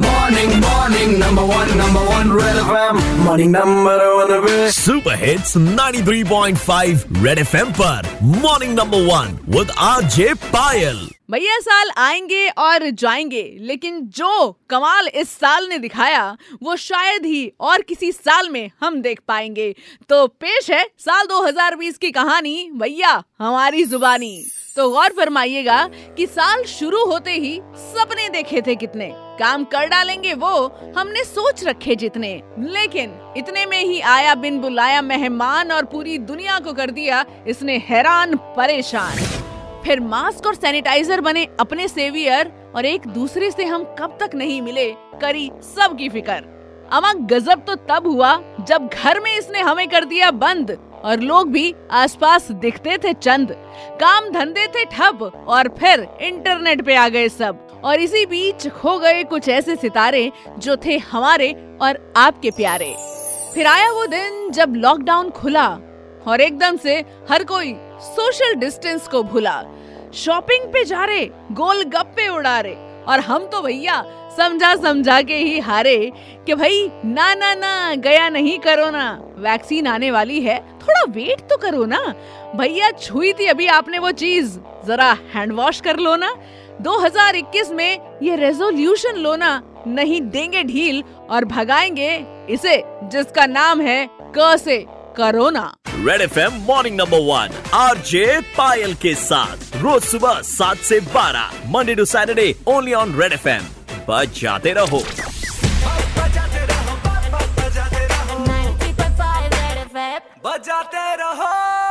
Morning, morning, number one, number one, Red FM. Morning, number one, पे super hits 93.5 red FM पर morning number one with RJ Payal भैया साल आएँगे और जाएँगे, लेकिन जो कमाल इस साल ने दिखाया, वो शायद ही और किसी साल में हम देख पाएँगे। तो पेश है साल 2020 की कहानी भैया हमारी जुबानी। तो गौर फरमाइएगा कि साल शुरू होते ही सपने देखे थे कितने। काम कर डालेंगे वो, हमने सोच रखे जितने। लेकिन इतने में ही आया बिन बुलाया मेहमान और पूरी दुनिया को कर दिया इसने हैरान परेशान। फिर मास्क और सैनिटाइजर बने अपने सेवियर और एक दूसरे से हम कब तक नहीं मिले, करी सबकी फिकर। अमा गजब तो तब हुआ जब घर में इसने हमें कर दिया बंद और लोग भी आसपास दिखते थे चंद, काम धंधे थे ठप और फिर इंटरनेट पे आ गए सब। और इसी बीच खो गए कुछ ऐसे सितारे जो थे हमारे और आपके प्यारे। फिर आया वो दिन जब लॉकडाउन खुला और एकदम से हर कोई सोशल डिस्टेंस को भूला। शॉपिंग पे जा रहे, गोल गप्पे उड़ा रहे। और हम तो भैया समझा समझा के ही हारे कि भाई, ना ना ना, गया नहीं करो ना। वैक्सीन आने वाली है, थोड़ा वेट तो करो ना। भैया छुई थी अभी आपने वो चीज़, जरा हैंड वॉश कर लो ना। 2021 में ये रेजोल्यूशन लो ना, नहीं देंगे ढील और भगाएँगे इसे, जिसका नाम है क से corona. Red FM morning number one, RJ Payal के साथ। रोज सुबह सात से बारह Monday to Saturday only on Red F M बजाते रहो। बजाते रहो।